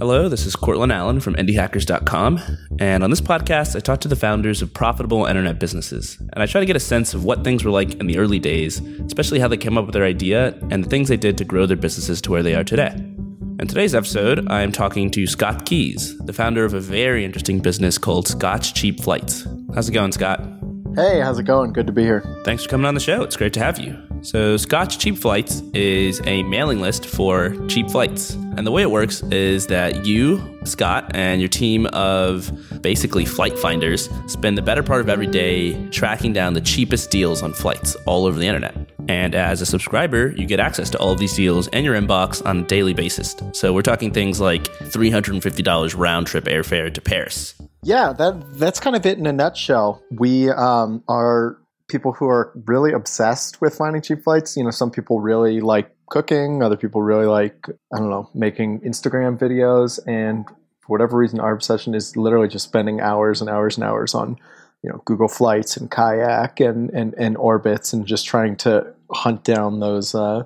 Hello, this is Courtland Allen from IndieHackers.com. And on this podcast, I talk to the founders of profitable internet businesses. And I try to get a sense of what things were like in the early days, especially how they came up with their idea and the things they did to grow their businesses to where they are today. In today's episode, I am talking to Scott Keyes, the founder of a very interesting business called Scott's Cheap Flights. How's it going, Scott? Hey, how's it going? Good to be here. Thanks for coming on the show. It's great to have you. So, Scott's Cheap Flights is a mailing list for cheap flights. And the way it works is that you, Scott, and your team of basically flight finders spend the better part of every day tracking down the cheapest deals on flights all over the internet. And as a subscriber, you get access to all of these deals in your inbox on a daily basis. So, we're talking things like $350 round trip airfare to Paris. Yeah, that that's kind of it in a nutshell. We um, are people who are really obsessed with finding cheap flights. You know, some people really like cooking, other people really like, I don't know, making Instagram videos. And for whatever reason, our obsession is literally just spending hours and hours and hours on, you know, Google Flights and Kayak and, and, and Orbitz and just trying to hunt down those uh,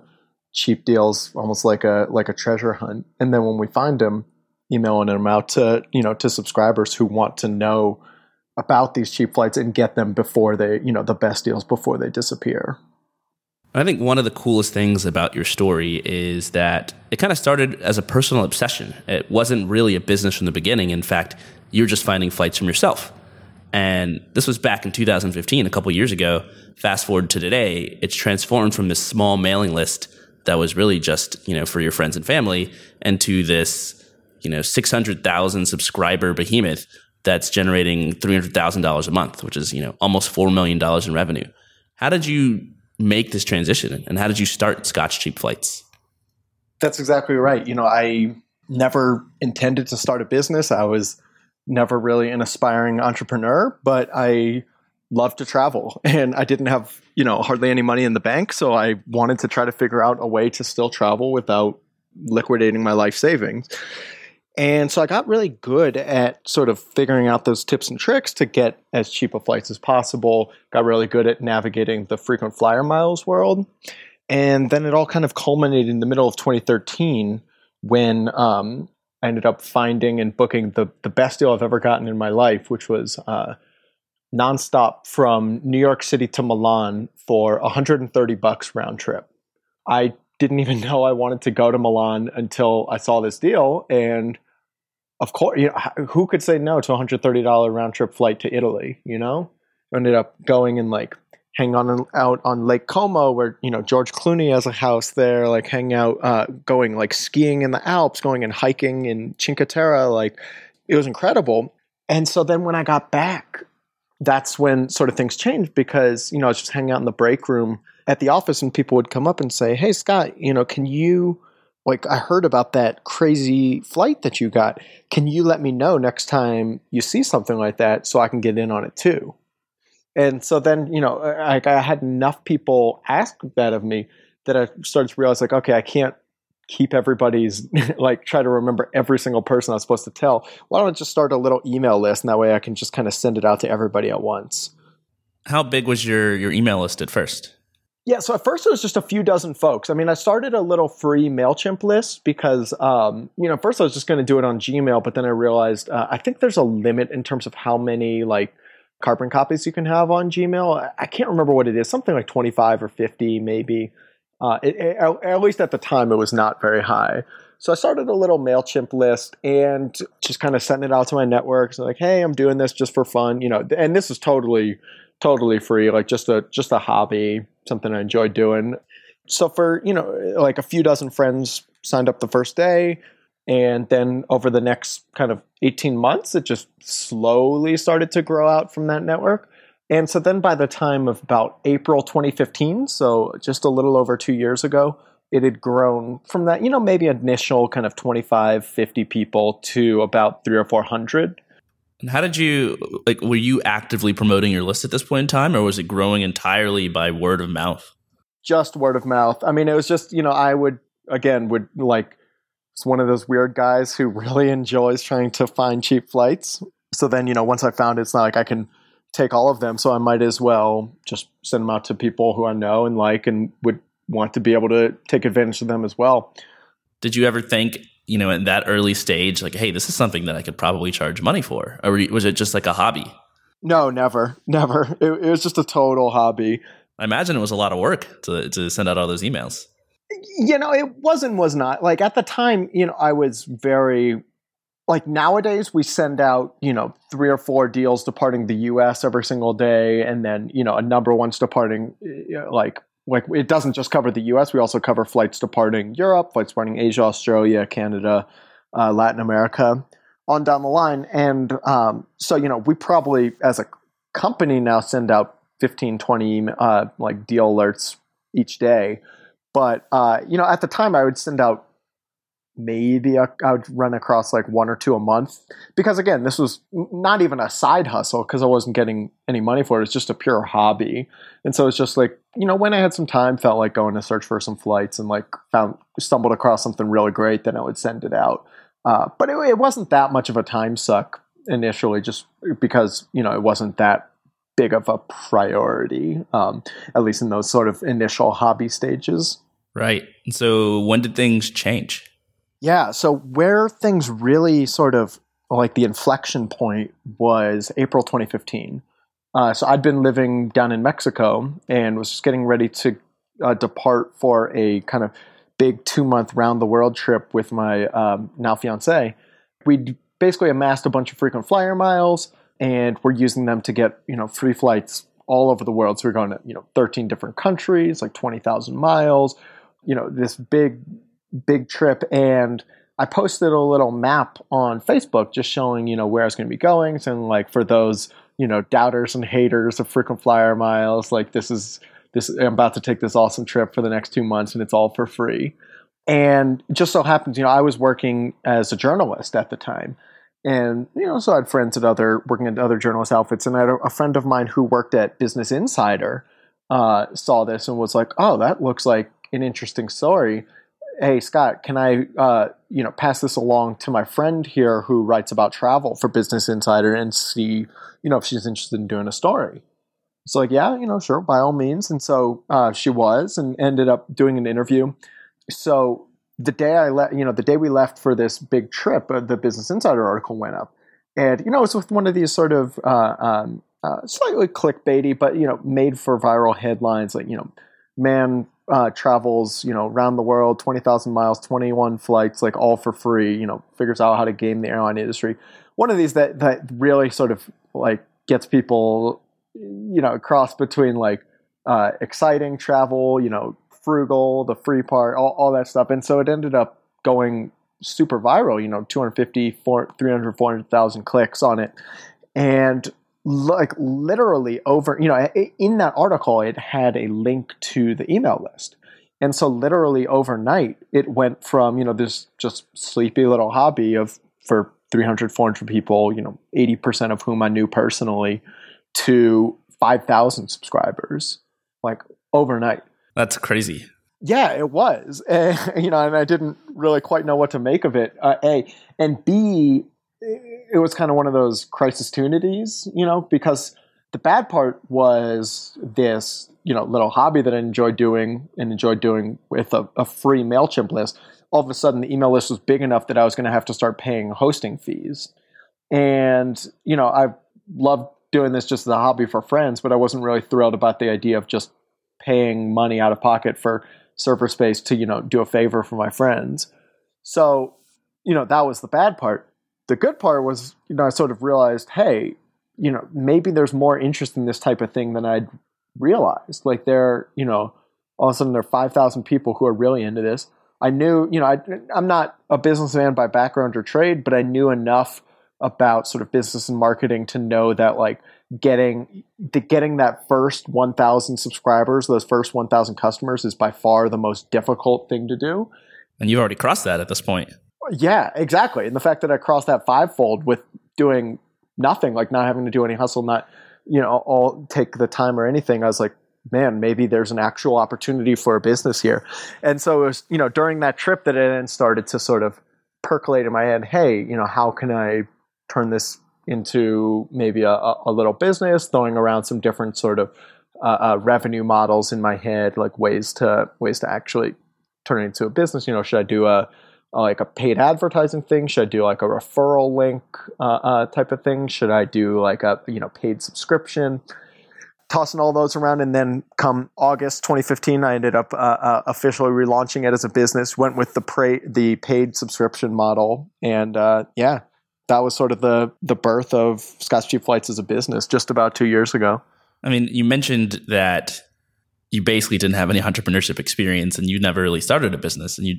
cheap deals almost like a like a treasure hunt. And then when we find them, emailing them out to, you know, to subscribers who want to know about these cheap flights and get them before they, you know, the best deals before they disappear. I think one of the coolest things about your story is that it kind of started as a personal obsession. It wasn't really a business from the beginning. In fact, you're just finding flights from yourself. And this was back in 2015, a couple years ago. Fast forward to today, it's transformed from this small mailing list that was really just, you know, for your friends and family into this, you know, 600,000 subscriber behemoth that's generating $300,000 a month, which is, you know, almost $4 million in revenue. How did you make this transition and how did you start Scott's Cheap Flights? That's exactly right. You know, I never intended to start a business. I was never really an aspiring entrepreneur, but I loved to travel and I didn't have, you know, hardly any money in the bank. So I wanted to try to figure out a way to still travel without liquidating my life savings. And so I got really good at sort of figuring out those tips and tricks to get as cheap of flights as possible. Got really good at navigating the frequent flyer miles world. And then it all kind of culminated in the middle of 2013 when um, I ended up finding and booking the, the best deal I've ever gotten in my life, which was uh, nonstop from New York City to Milan for 130 bucks round trip. I didn't even know I wanted to go to Milan until I saw this deal. And of course, you know, who could say no to a hundred thirty dollar round trip flight to Italy? You know, ended up going and like hang on out on Lake Como, where you know George Clooney has a house there. Like hang out, uh, going like skiing in the Alps, going and hiking in Cinque Terre. Like it was incredible. And so then when I got back, that's when sort of things changed because you know I was just hanging out in the break room at the office, and people would come up and say, "Hey Scott, you know, can you?" Like I heard about that crazy flight that you got. Can you let me know next time you see something like that so I can get in on it too? And so then, you know, like I had enough people ask that of me that I started to realize like, okay, I can't keep everybody's like try to remember every single person I was supposed to tell. Why don't I just start a little email list and that way I can just kind of send it out to everybody at once. How big was your your email list at first? Yeah, so at first it was just a few dozen folks. I mean, I started a little free MailChimp list because, um, you know, first I was just going to do it on Gmail, but then I realized uh, I think there's a limit in terms of how many, like, carbon copies you can have on Gmail. I can't remember what it is, something like 25 or 50, maybe. Uh, it, it, at least at the time, it was not very high. So I started a little MailChimp list and just kind of sending it out to my networks. Like, hey, I'm doing this just for fun, you know, and this is totally totally free, like just a just a hobby, something I enjoy doing. So for you know, like a few dozen friends signed up the first day, and then over the next kind of eighteen months, it just slowly started to grow out from that network. And so then by the time of about April 2015, so just a little over two years ago, it had grown from that, you know, maybe initial kind of 25, 50 people to about three or 400. And how did you like? Were you actively promoting your list at this point in time, or was it growing entirely by word of mouth? Just word of mouth. I mean, it was just you know I would again would like it's one of those weird guys who really enjoys trying to find cheap flights. So then you know once I found it, it's not like I can take all of them. So I might as well just send them out to people who I know and like and would want to be able to take advantage of them as well. Did you ever think, you know, in that early stage, like, hey, this is something that I could probably charge money for? Or was it just like a hobby? No, never, never. It, it was just a total hobby. I imagine it was a lot of work to, to send out all those emails. You know, it wasn't, was not. Like at the time, you know, I was very like nowadays we send out you know three or four deals departing the us every single day and then you know a number one's departing eh, like like it doesn't just cover the us we also cover flights departing europe flights departing asia australia canada uh, latin america on down the line. And um, so you know we probably as a company now send out 15 20 uh, like deal alerts each day. But uh, you know at the time i would send out maybe I, would run across like one or two a month. Because again this was not even a side hustle because i wasn't getting any money for it. It's just a pure hobby. And so it's just like you know when i had some time felt like going to search for some flights and like found stumbled across something really great then i would send it out. Uh, but it, it wasn't that much of a time suck initially just because you know it wasn't that big of a priority um, at least in those sort of initial hobby stages. Right. So when did things change yeah. So where things really sort of like the inflection point was April 2015. Uh, so I'd been living down in Mexico and was just getting ready to uh, depart for a kind of big two month round the world trip with my um, now fiance. We basically amassed a bunch of frequent flyer miles and we're using them to get you know free flights all over the world. So we're going to you know 13 different countries, like 20,000 miles. You know this big big trip and I posted a little map on Facebook just showing, you know, where I was going to be going. And like for those, you know, doubters and haters of frequent flyer miles, like this is this I'm about to take this awesome trip for the next two months and it's all for free. And just so happens, you know, I was working as a journalist at the time. And, you know, so I had friends at other working at other journalist outfits. And I had a, a friend of mine who worked at Business Insider uh, saw this and was like, oh, that looks like an interesting story hey Scott, can I uh, you know pass this along to my friend here who writes about travel for Business Insider and see you know if she's interested in doing a story. It's like yeah, you know, sure, by all means. And so uh, she was, and ended up doing an interview. So the day I left, you know, the day we left for this big trip, uh, the Business Insider article went up, and you know, it's with one of these sort of uh, um, uh, slightly clickbaity, but you know, made for viral headlines, like you know, man uh, travels, you know, around the world, 20,000 miles, 21 flights, like all for free, you know, figures out how to game the airline industry. One of these that, that really sort of like gets people, you know, cross between like uh, exciting travel, you know, frugal, the free part, all, all that stuff. And so it ended up going super viral, you know, 250, 400, 300, 400,000 clicks on it. And like literally over you know in that article it had a link to the email list. And so literally overnight it went from you know this just sleepy little hobby of for 300 400 people you know 80% of whom i knew personally to 5000 subscribers like overnight. That's crazy. Yeah it was. And, you know and i didn't really quite know what to make of it. Uh, a and b it was kind of one of those crisis tunities, you know, because the bad part was this, you know, little hobby that I enjoyed doing and enjoyed doing with a, a free MailChimp list. All of a sudden, the email list was big enough that I was going to have to start paying hosting fees. And, you know, I loved doing this just as a hobby for friends, but I wasn't really thrilled about the idea of just paying money out of pocket for server space to, you know, do a favor for my friends. So, you know, that was the bad part the good part was, you know, I sort of realized, hey, you know, maybe there's more interest in this type of thing than I'd realized. Like there, you know, all of a sudden there are 5,000 people who are really into this. I knew, you know, I, I'm not a businessman by background or trade, but I knew enough about sort of business and marketing to know that like getting the getting that first 1000 subscribers those first 1000 customers is by far the most difficult thing to do and you've already crossed that at this point yeah, exactly. And the fact that I crossed that fivefold with doing nothing, like not having to do any hustle, not, you know, all take the time or anything, I was like, man, maybe there's an actual opportunity for a business here. And so it was, you know, during that trip that it then started to sort of percolate in my head, hey, you know, how can I turn this into maybe a, a little business, throwing around some different sort of uh, uh, revenue models in my head, like ways to ways to actually turn it into a business. You know, should I do a, a like a paid advertising thing? Should I do like a referral link uh, uh type of thing? Should I do like a you know paid subscription? Tossing all those around, and then come August 2015, I ended up uh, uh, officially relaunching it as a business. Went with the pra- the paid subscription model, and yeah, that was sort of the the birth of Scott's Cheap Flights as a business just about two years ago. I mean, you mentioned that you basically didn't have any entrepreneurship experience and you never really started a business and you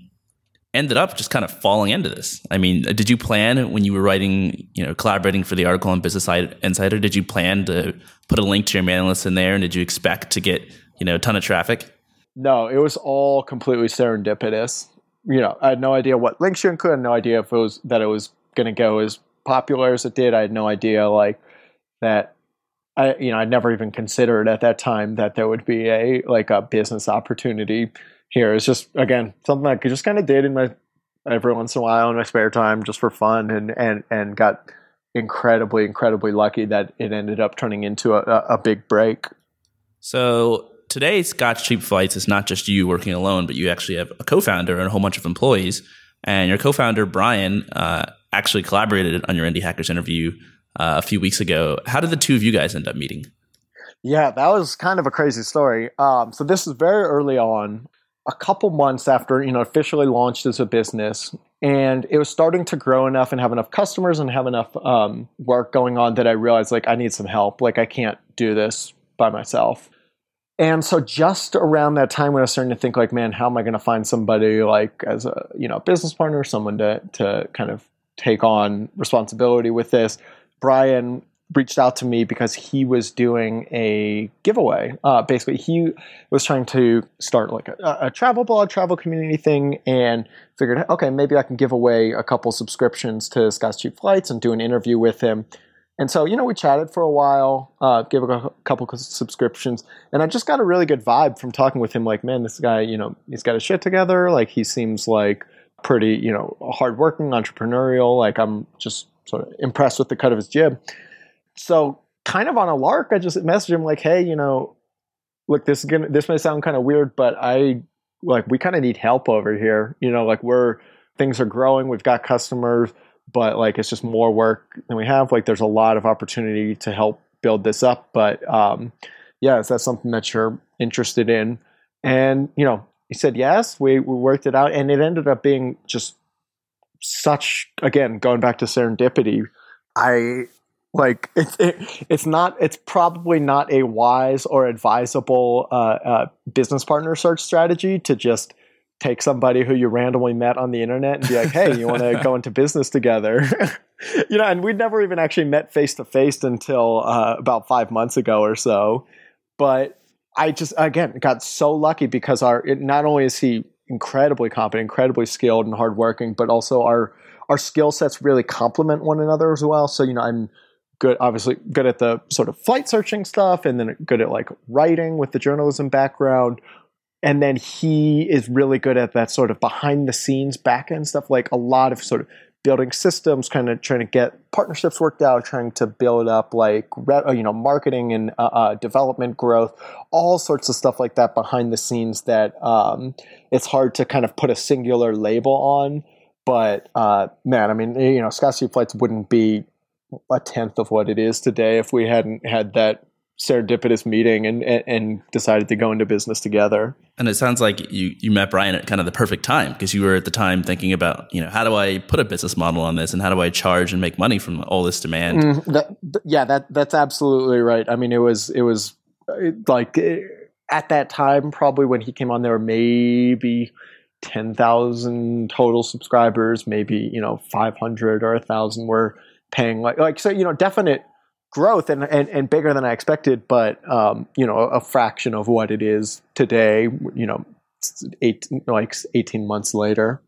ended up just kind of falling into this. I mean, did you plan when you were writing, you know, collaborating for the article on Business Insider, did you plan to put a link to your mailing list in there and did you expect to get, you know, a ton of traffic? No, it was all completely serendipitous. You know, I had no idea what links you include, no idea if it was that it was going to go as popular as it did. I had no idea like that I you know I never even considered at that time that there would be a like a business opportunity here. It's just again something I just kind of did in my every once in a while in my spare time just for fun and and and got incredibly incredibly lucky that it ended up turning into a, a big break. So today, Scott's Cheap Flights is not just you working alone, but you actually have a co-founder and a whole bunch of employees. And your co-founder Brian uh, actually collaborated on your Indie Hackers interview uh, a few weeks ago. How did the two of you guys end up meeting? Yeah, that was kind of a crazy story. Um, so this is very early on, a couple months after you know officially launched as a business, and it was starting to grow enough and have enough customers and have enough um, work going on that I realized like I need some help. Like I can't do this by myself. And so just around that time when I was starting to think like, man, how am I going to find somebody like as a you know business partner, someone to to kind of take on responsibility with this? Brian reached out to me because he was doing a giveaway. Uh, basically, he was trying to start like a, a, travel blog, travel community thing, and figured, okay, maybe I can give away a couple subscriptions to Scott's Cheap Flights and do an interview with him. And so, you know, we chatted for a while, uh, gave a couple subscriptions, and I just got a really good vibe from talking with him. Like, man, this guy, you know, he's got his shit together. Like, he seems like pretty, you know, hardworking, entrepreneurial. Like, I'm just sort of impressed with the cut of his jib. So kind of on a lark, I just messaged him like, hey, you know, look, this is gonna this may sound kind of weird, but I like we kind of need help over here. You know, like we're things are growing, we've got customers, but like it's just more work than we have. Like there's a lot of opportunity to help build this up. But um yeah, is that something that you're interested in? And, you know, he said yes. We, we worked it out and it ended up being just such again going back to serendipity i like it's it, it's not it's probably not a wise or advisable uh, uh, business partner search strategy to just take somebody who you randomly met on the internet and be like hey you want to go into business together you know and we'd never even actually met face to face until uh, about five months ago or so but i just again got so lucky because our it, not only is he incredibly competent, incredibly skilled and hardworking, but also our our skill sets really complement one another as well. So you know, I'm good, obviously good at the sort of flight searching stuff, and then good at like writing with the journalism background. And then he is really good at that sort of behind the scenes back end stuff, like a lot of sort of building systems, kind of trying to get partnerships worked out, trying to build up like uh, you know marketing and uh, uh, development growth, all sorts of stuff like that behind the scenes that um, it's hard to kind of put a singular label on. But uh, man, I mean, you know, Cheap Flights wouldn't be a tenth of what it is today if we hadn't had that serendipitous meeting and, and, and decided to go into business together. And it sounds like you you met Brian at kind of the perfect time because you were at the time thinking about you know how do I put a business model on this and how do I charge and make money from all this demand. Mm, that, yeah, that that's absolutely right. I mean, it was it was like at that time probably when he came on there were maybe 10,000 total subscribers, maybe, you know, 500 or a thousand were paying like like so you know definite growth and, and, and bigger than I expected, but um, you know, a fraction of what it is today, you know, eight, like 18 months later.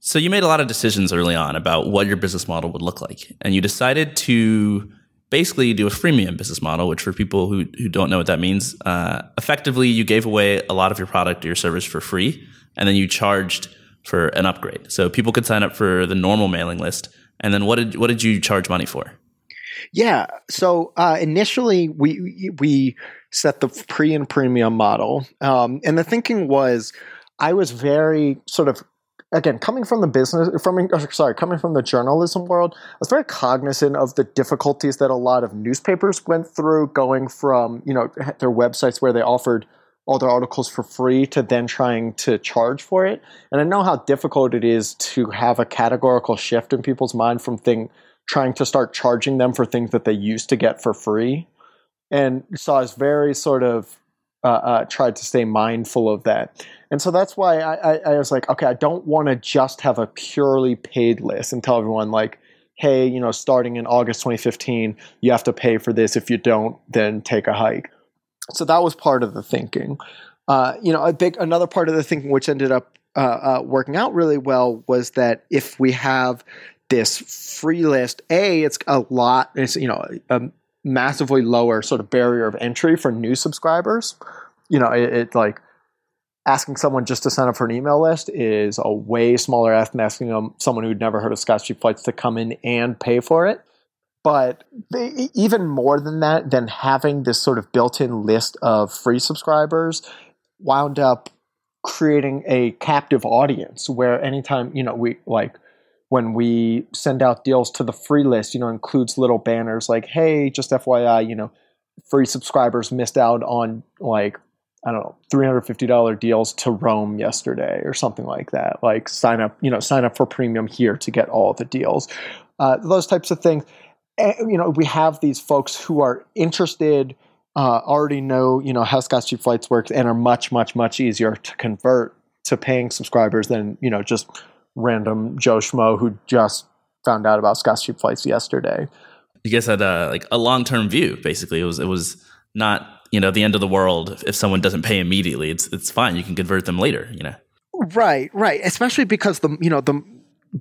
So you made a lot of decisions early on about what your business model would look like. And you decided to basically do a freemium business model, which for people who, who don't know what that means, uh, effectively you gave away a lot of your product or your service for free, and then you charged for an upgrade. So people could sign up for the normal mailing list. And then what did what did you charge money for? Yeah. So uh, initially, we we set the pre and premium model, um, and the thinking was, I was very sort of again coming from the business from sorry coming from the journalism world i was very cognizant of the difficulties that a lot of newspapers went through going from you know their websites where they offered all their articles for free to then trying to charge for it and i know how difficult it is to have a categorical shift in people's mind from thing trying to start charging them for things that they used to get for free. And so I was very sort of uh, uh, tried to stay mindful of that. And so that's why I, I, I was like, okay, I don't want to just have a purely paid list and tell everyone like, hey, you know, starting in August 2015, you have to pay for this. If you don't, then take a hike. So that was part of the thinking. Uh, you know, a big another part of the thinking, which ended up uh, uh, working out really well, was that if we have this free list, a it's a lot. It's you know a massively lower sort of barrier of entry for new subscribers. You know, it, it like asking someone just to sign up for an email list is a way smaller ask than asking them, someone who'd never heard of Scott's Cheap Flights to come in and pay for it. But they, even more than that, than having this sort of built-in list of free subscribers, wound up creating a captive audience where anytime you know we like when we send out deals to the free list, you know, includes little banners like, hey, just FYI, you know, free subscribers missed out on like, I don't know, $350 deals to Rome yesterday or something like that. Like sign up, you know, sign up for premium here to get all the deals. Uh, those types of things. And, you know, we have these folks who are interested, uh, already know, you know, how Scott's Cheap Flights works and are much, much, much easier to convert to paying subscribers than, you know, just random Joe Schmo who just found out about Scott's Cheap Flights yesterday. You guys had a, like a long term view. Basically, it was it was not you know the end of the world if someone doesn't pay immediately. It's it's fine. You can convert them later. You know. Right, right. Especially because the you know the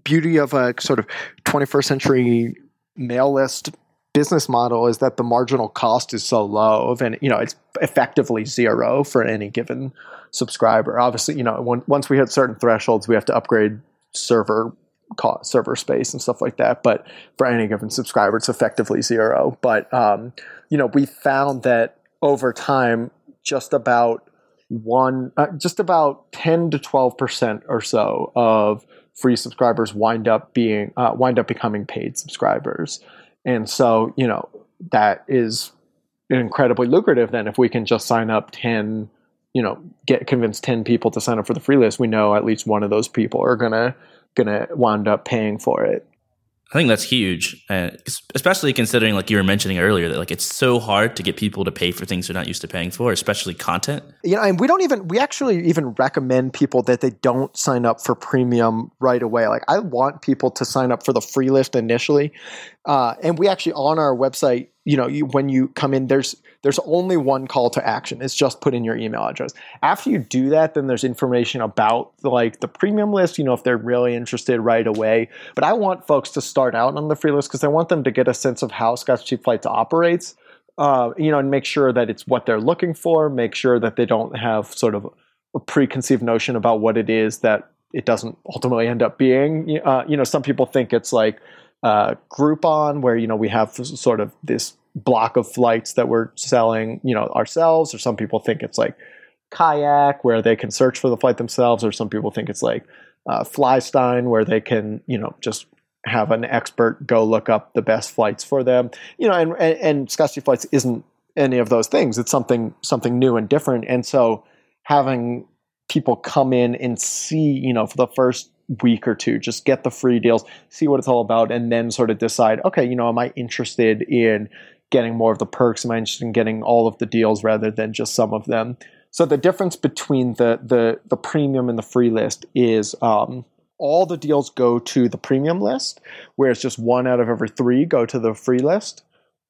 beauty of a sort of 21st century mail list business model is that the marginal cost is so low and you know it's effectively zero for any given subscriber obviously you know when, once we hit certain thresholds we have to upgrade server cost, server space and stuff like that. But for any given subscriber, it's effectively zero. But um, you know, we found that over time, just about one, uh, just about ten to twelve percent or so of free subscribers wind up being uh, wind up becoming paid subscribers, and so you know that is incredibly lucrative. Then, if we can just sign up ten you know get convince 10 people to sign up for the free list we know at least one of those people are gonna gonna wind up paying for it I think that's huge, uh, especially considering, like you were mentioning earlier, that like it's so hard to get people to pay for things they're not used to paying for, especially content. You know, and we don't even we actually even recommend people that they don't sign up for premium right away. Like I want people to sign up for the free list initially, uh, and we actually on our website you know, you, when you come in, there's there's only one call to action. It's just put in your email address. After you do that, then there's information about the, like the premium list. You know, if they're really interested right away. But I want folks to start out on the free list because I want them to get a sense of how Scott's Cheap Flights operates. Uh, you know, and make sure that it's what they're looking for. Make sure that they don't have sort of a preconceived notion about what it is that it doesn't ultimately end up being. Uh, you know, some people think it's like uh, Groupon, where you know we have sort of this block of flights that we're selling, you know, ourselves, or some people think it's like kayak, where they can search for the flight themselves, or some people think it's like uh, Flystein, where they can, you know, just have an expert go look up the best flights for them. You know, and and, and Flights isn't any of those things. It's something something new and different, and so having people come in and see, you know, for the first week or two. Just get the free deals, see what it's all about, and then sort of decide, okay, you know, am I interested in getting more of the perks? Am I interested in getting all of the deals rather than just some of them? So the difference between the the the premium and the free list is um, all the deals go to the premium list, whereas just one out of every three go to the free list.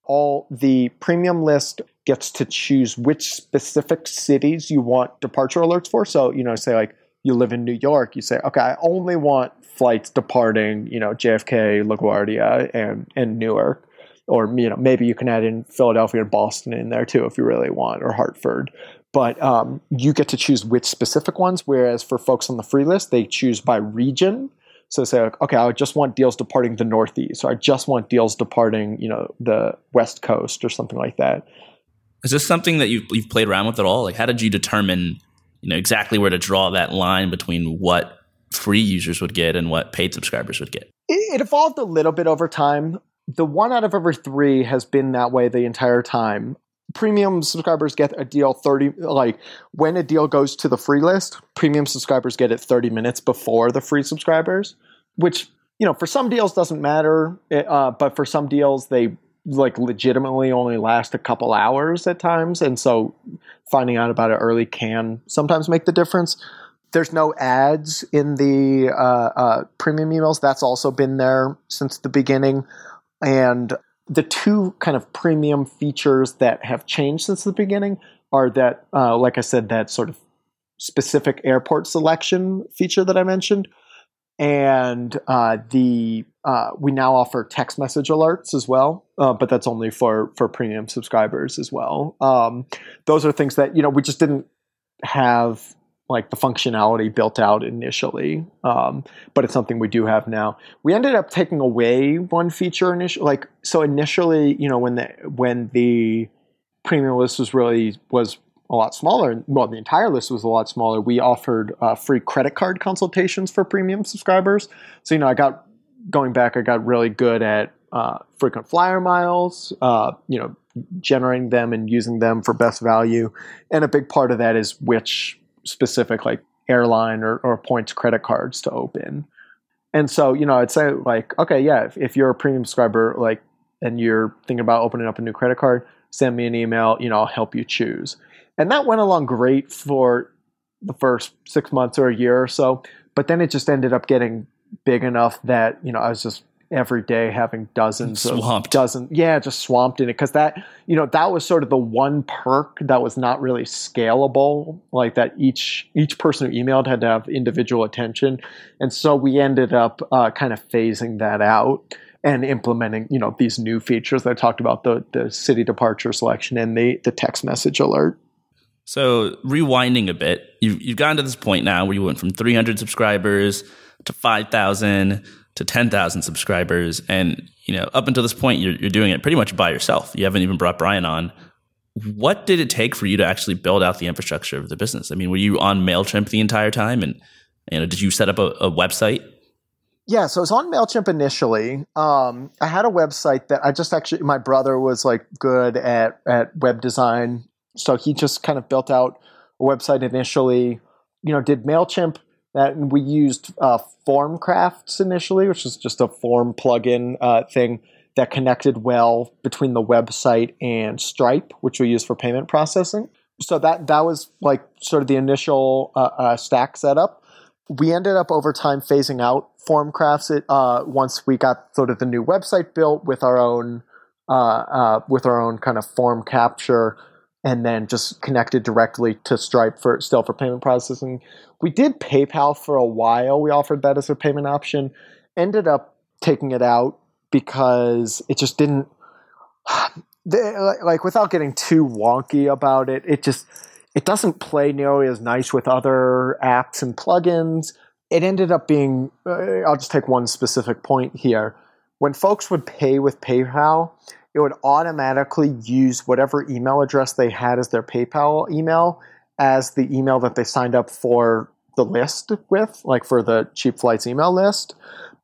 All the premium list gets to choose which specific cities you want departure alerts for. So, you know, say like you live in New York, you say, okay, I only want flights departing, you know, JFK, LaGuardia, and and Newark, or you know, maybe you can add in Philadelphia and Boston in there too if you really want, or Hartford. But um, you get to choose which specific ones. Whereas for folks on the free list, they choose by region. So say, like, okay, I just want deals departing the Northeast, or I just want deals departing, you know, the West Coast, or something like that. Is this something that you've, you've played around with at all? Like, how did you determine, you know, exactly where to draw that line between what free users would get and what paid subscribers would get? It, it evolved a little bit over time. The one out of every three has been that way the entire time. Premium subscribers get a deal 30, like when a deal goes to the free list, premium subscribers get it 30 minutes before the free subscribers, which, you know, for some deals doesn't matter, eh, uh, but for some deals, they like legitimately only last a couple hours at times. And so finding out about it early can sometimes make the difference. There's no ads in the uh, uh, premium emails. That's also been there since the beginning. And the two kind of premium features that have changed since the beginning are that, uh, like I said, that sort of specific airport selection feature that I mentioned, and uh, the uh, we now offer text message alerts as well, uh, but that's only for for premium subscribers as well. Um, those are things that you know we just didn't have like the functionality built out initially, um, but it's something we do have now. We ended up taking away one feature initially, like so initially, you know, when the when the premium list was really was a lot smaller. Well, the entire list was a lot smaller. We offered uh, free credit card consultations for premium subscribers. So you know, I got going back, I got really good at uh, frequent flyer miles. Uh, you know, generating them and using them for best value, and a big part of that is which specific like airline or, or points credit cards to open. And so, you know, I'd say like, okay, yeah, if, if you're a premium subscriber, like, and you're thinking about opening up a new credit card, send me an email, you know, I'll help you choose. And that went along great for the first six months or a year or so. But then it just ended up getting big enough that, you know, I was just every day having dozens swamped. of dozen yeah just swamped in it because that you know that was sort of the one perk that was not really scalable like that each each person who emailed had to have individual attention. And so we ended up uh, kind of phasing that out and implementing you know these new features. That i talked about the the city departure selection and the the text message alert. So rewinding a bit you've, you've gotten to this point now where you went from 300 subscribers to 5000 to 10,000 subscribers. And, you know, up until this point, you're, you're doing it pretty much by yourself. You haven't even brought Brian on. What did it take for you to actually build out the infrastructure of the business? I mean, were you on MailChimp the entire time? And, you know, did you set up a, a website? Yeah, so I was on MailChimp initially. Um, I had a website that I just actually, my brother was like good at, at web design. So he just kind of built out a website initially, you know, did MailChimp that we used uh, Formcrafts initially, which is just a form plugin uh, thing that connected well between the website and Stripe, which we use for payment processing. So that that was like sort of the initial uh, uh stack setup. We ended up over time phasing out Formcrafts it, uh, once we got sort of the new website built with our own uh, with our own kind of form capture and then just connected directly to Stripe for still for payment processing. We did PayPal for a while. We offered that as a payment option. Ended up taking it out because it just didn't like without getting too wonky about it. It just it doesn't play nearly as nice with other apps and plugins. It ended up being uh, I'll just take one specific point here. When folks would pay with PayPal, it would automatically use whatever email address they had as their PayPal email as the email that they signed up for the list with, like for the cheap flights email list.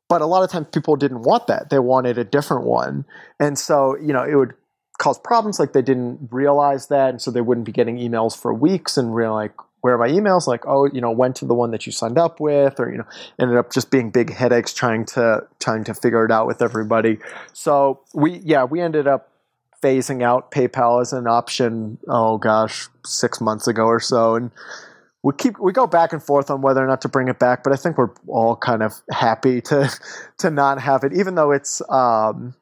But a lot of times people didn't want that. They wanted a different one. And so, you know, it would cause problems like they didn't realize that. And so they wouldn't be getting emails for weeks and we're like, where my emails? Like, oh, you know, went to the one that you signed up with, or you know, ended up just being big headaches trying to trying to figure it out with everybody. So we, yeah, we ended up phasing out PayPal as an option. Oh gosh, six months ago or so, and we keep we go back and forth on whether or not to bring it back. But I think we're all kind of happy to to not have it, even though it's um,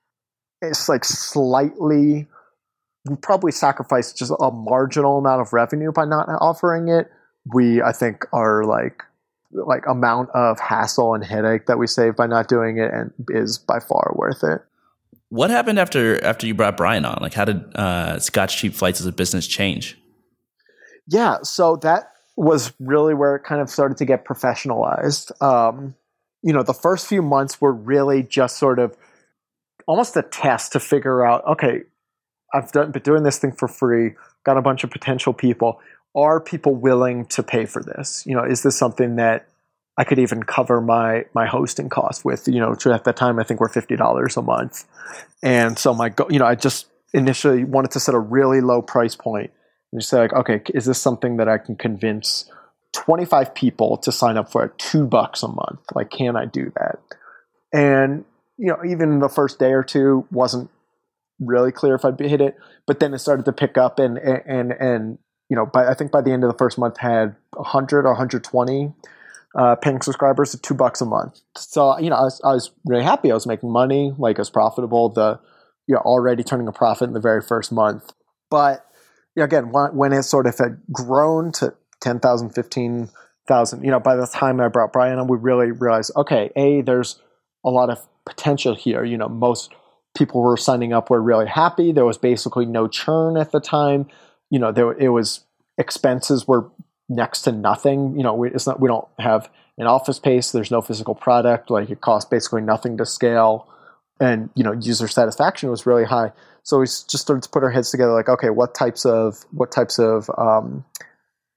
it's like slightly we probably sacrifice just a marginal amount of revenue by not offering it. We, I think, are like like amount of hassle and headache that we save by not doing it, and is by far worth it. What happened after after you brought Brian on? Like, how did uh, Scott's Cheap Flights as a business change? Yeah, so that was really where it kind of started to get professionalized. Um, you know, the first few months were really just sort of almost a test to figure out, okay, I've done, been doing this thing for free, got a bunch of potential people. Are people willing to pay for this? You know, is this something that I could even cover my my hosting cost with? You know, at that time I think we're fifty dollars a month, and so my go, you know I just initially wanted to set a really low price point and just say like, okay, is this something that I can convince 25 people to sign up for at two bucks a month? Like, can I do that? And you know, even the first day or two wasn't really clear if I'd hit it, but then it started to pick up and and and you know, by I think by the end of the first month had 100 or 120 uh, paying subscribers at two bucks a month. So you know, I was, I was really happy. I was making money, like it was profitable. The you know already turning a profit in the very first month, but you know, again, when it sort of had grown to 10,000, 15,000, you know, by the time I brought Brian on, we really realized, okay, A, there's a lot of potential here. You know, most people were signing up were really happy. There was basically no churn at the time. You know, there it was expenses were next to nothing. You know, we, it's not we don't have an office space. There's no physical product. Like it costs basically nothing to scale, and you know, user satisfaction was really high. So we just started to put our heads together. Like, okay, what types of what types of um,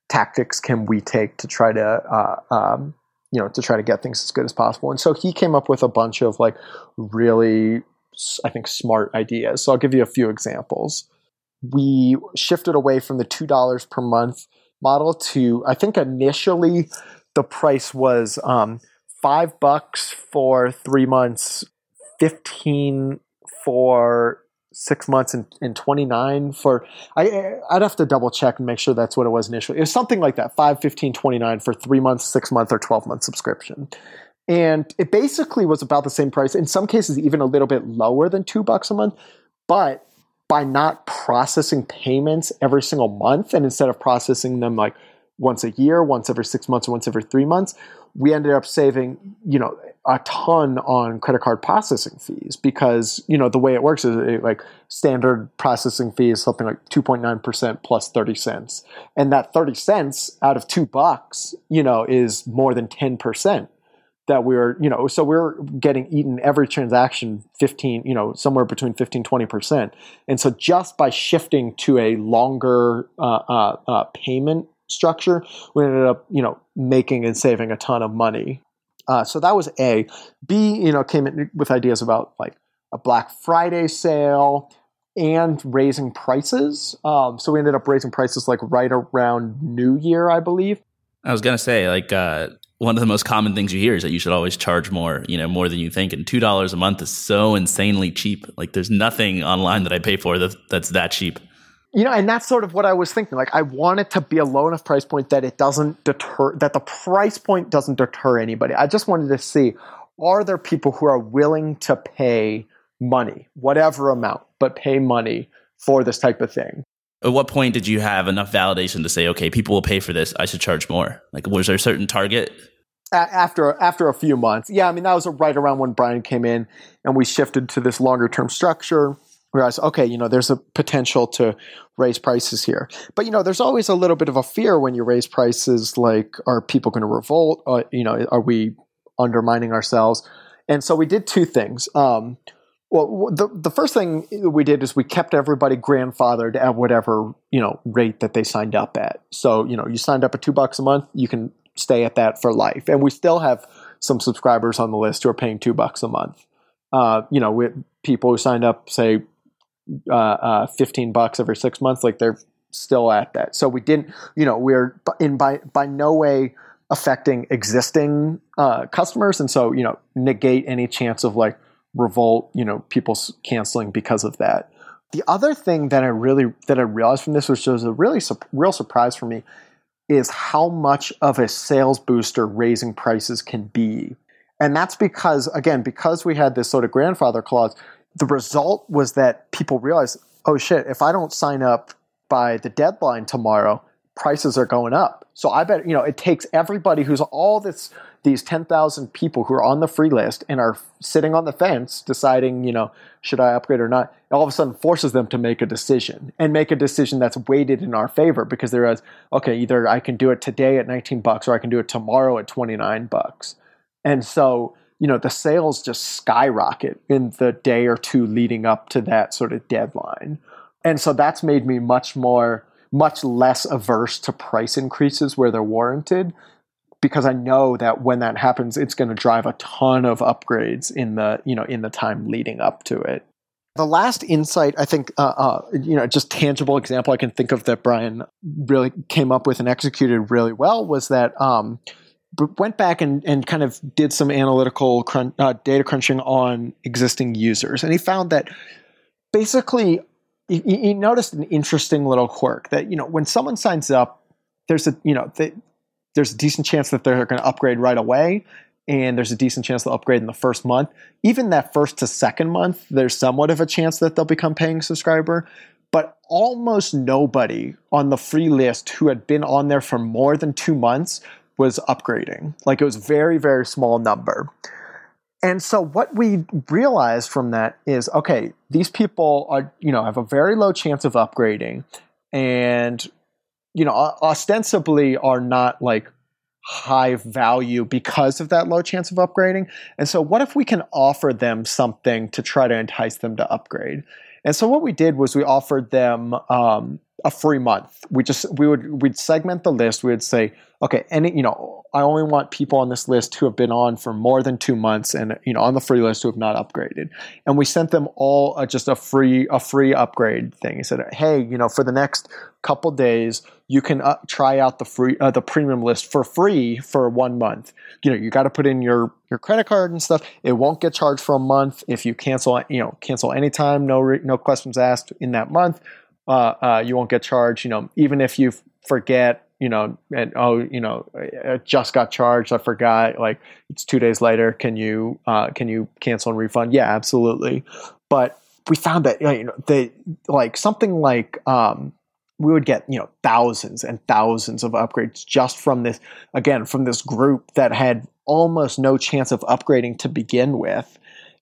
tactics can we take to try to uh, um, you know to try to get things as good as possible? And so he came up with a bunch of like really I think smart ideas. So I'll give you a few examples. We shifted away from the two dollars per month model to I think initially the price was um, five bucks for three months, fifteen for six months and, and 29 for I, i'd have to double check and make sure that's what it was initially it was something like that 5 15 29 for three months six month or 12 month subscription and it basically was about the same price in some cases even a little bit lower than two bucks a month. But by not processing payments every single month and instead of processing them like once a year once every six months or once every three months we ended up saving you know a ton on credit card processing fees. Because you know the way it works is it, like standard processing fee is something like 2.9% plus 30 cents. And that 30 cents out of 2 bucks you know is more than 10% that we're you know so we're getting eaten every transaction 15 you know somewhere between 15 20% and so just by shifting to a longer uh, uh, uh, payment structure we ended up you know making and saving a ton of money. Uh, so that was a. B you know came in with ideas about like a black friday sale and raising prices. Um, so we ended up raising prices like right around new year i believe. I was gonna say, like, uh, one of the most common things you hear is that you should always charge more, you know, more than you think. And two dollars a month is so insanely cheap. Like, there's nothing online that I pay for that that's that cheap. You know, and that's sort of what I was thinking. Like, I want it to be a low enough price point that it doesn't deter, that the price point doesn't deter anybody. I just wanted to see are there people who are willing to pay money, whatever amount, but pay money for this type of thing? At what point did you have enough validation to say, okay, people will pay for this. I should charge more? Like, was there a certain target? After after a few months, yeah, I mean that was right around when Brian came in, and we shifted to this longer term structure. Realized, okay, you know, there's a potential to raise prices here, but you know, there's always a little bit of a fear when you raise prices. Like, are people going to revolt? Uh, you know, are we undermining ourselves? And so we did two things. Um, well, the the first thing we did is we kept everybody grandfathered at whatever you know rate that they signed up at. So you know, you signed up at two bucks a month, you can stay at that for life, and we still have some subscribers on the list who are paying two bucks a month. Uh, you know, with people who signed up, say, uh, uh, fifteen bucks every six months, like they're still at that. So we didn't, you know, we're in by by no way affecting existing uh, customers, and so you know, negate any chance of like revolt, you know, people canceling because of that. The other thing that I really that I realized from this, which was a really su- real surprise for me, is how much of a sales booster raising prices can be. And that's because, again, because we had this sort of grandfather clause, the result was that people realized, oh shit, if I don't sign up by the deadline tomorrow, prices are going up. So I bet, you know, it takes everybody who's all this these 10,000 people who are on the free list and are sitting on the fence deciding, you know, should I upgrade or not, all of a sudden forces them to make a decision and make a decision that's weighted in our favor because there is, okay, either I can do it today at 19 bucks or I can do it tomorrow at 29 bucks. And so, you know, the sales just skyrocket in the day or two leading up to that sort of deadline. And so that's made me much more, much less averse to price increases where they're warranted because I know that when that happens, it's going to drive a ton of upgrades in the, you know, in the time leading up to it. The last insight, I think, uh, uh, you know, just tangible example I can think of that Brian really came up with and executed really well was that um, went back and, and kind of did some analytical crun- uh, data crunching on existing users, and he found that basically he, he, noticed an interesting little quirk that you know when someone signs up, there's a you know they, there's a decent chance that they're going to upgrade right away, and there's a decent chance they'll upgrade in the first month. Even that first to second month, there's somewhat of a chance that they'll become paying subscriber. But almost nobody on the free list who had been on there for more than two months was upgrading. Like it was very, very small number. And so what we realized from that is okay, these people are, you know, have a very low chance of upgrading and you know, ostensibly are not like high value because of that low chance of upgrading. And so what if we can offer them something to try to entice them to upgrade? And so what we did was we offered them um, a free month. We just we would we'd segment the list. We would say, okay, any you know, I only want people on this list who have been on for more than two months and you know on the free list who have not upgraded. And we sent them all uh, just a free a free upgrade thing. He said, hey, you know, for the next couple days, you can uh, try out the free uh, the premium list for free for one month. You know, you got to put in your your credit card and stuff. It won't get charged for a month if you cancel. You know, cancel anytime, no re- no questions asked in that month uh, uh, you won't get charged. You know, even if you forget, you know, and oh, you know, I just got charged. I forgot. Like it's two days later. Can you uh, can you cancel and refund? Yeah, absolutely. But we found that you know they like something like um, we would get you know thousands and thousands of upgrades just from this again from this group that had almost no chance of upgrading to begin with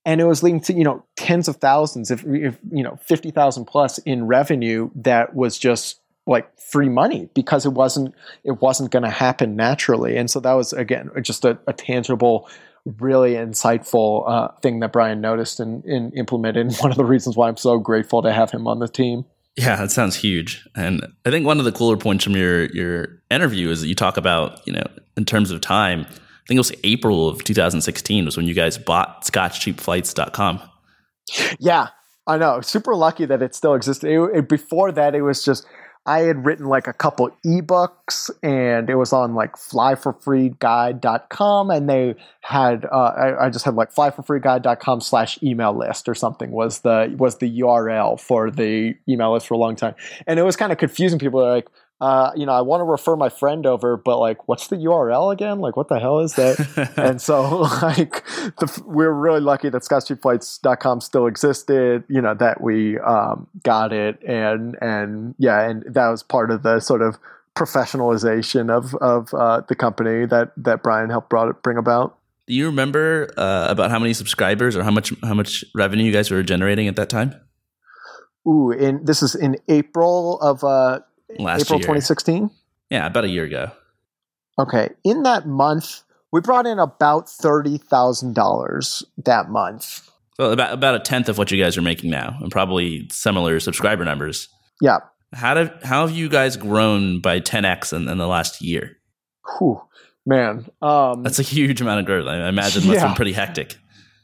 and it was leading to you know tens of thousands if, if you know 50,000 plus in revenue that was just like free money because it wasn't it wasn't going to happen naturally. And so that was again just a, a tangible really insightful uh, thing that Brian noticed and, and implemented. And one of the reasons why I'm so grateful to have him on the team. Yeah, that sounds huge. And I think one of the cooler points from your your interview is that you talk about, you know, in terms of time, think it was April of 2016 was when you guys bought scottscheapflights.com. Yeah, I know. Super lucky that it still existed. It, it, before that, it was just I had written like a couple ebooks and it was on like flyforfreeguide.com and they had uh, I, I, just had like flyforfreeguide.com slash email list or something was the was the URL for the email list for a long time. And it was kind of confusing. People like, uh, you know, I want to refer my friend over, but like, what's the URL again? Like, what the hell is that? and so, like, the, we are really lucky that Scott'sCheapFlights.com still existed, you know, that we um, got it. And, and yeah, and that was part of the sort of professionalization of, of uh, the company that, that Brian helped brought it, bring about. Do you remember uh, about how many subscribers or how much, how much revenue you guys were generating at that time? Ooh, in this is in April of uh, last April 2016. Yeah, about a year ago. Okay, in that month, we brought in about thirty thousand dollars that month. So about about a tenth of what you guys are making now, and probably similar subscriber numbers. Yeah. How did how have you guys grown by ten x in, in the last year? Whew, man, um, that's a huge amount of growth. I imagine must yeah. have been pretty hectic.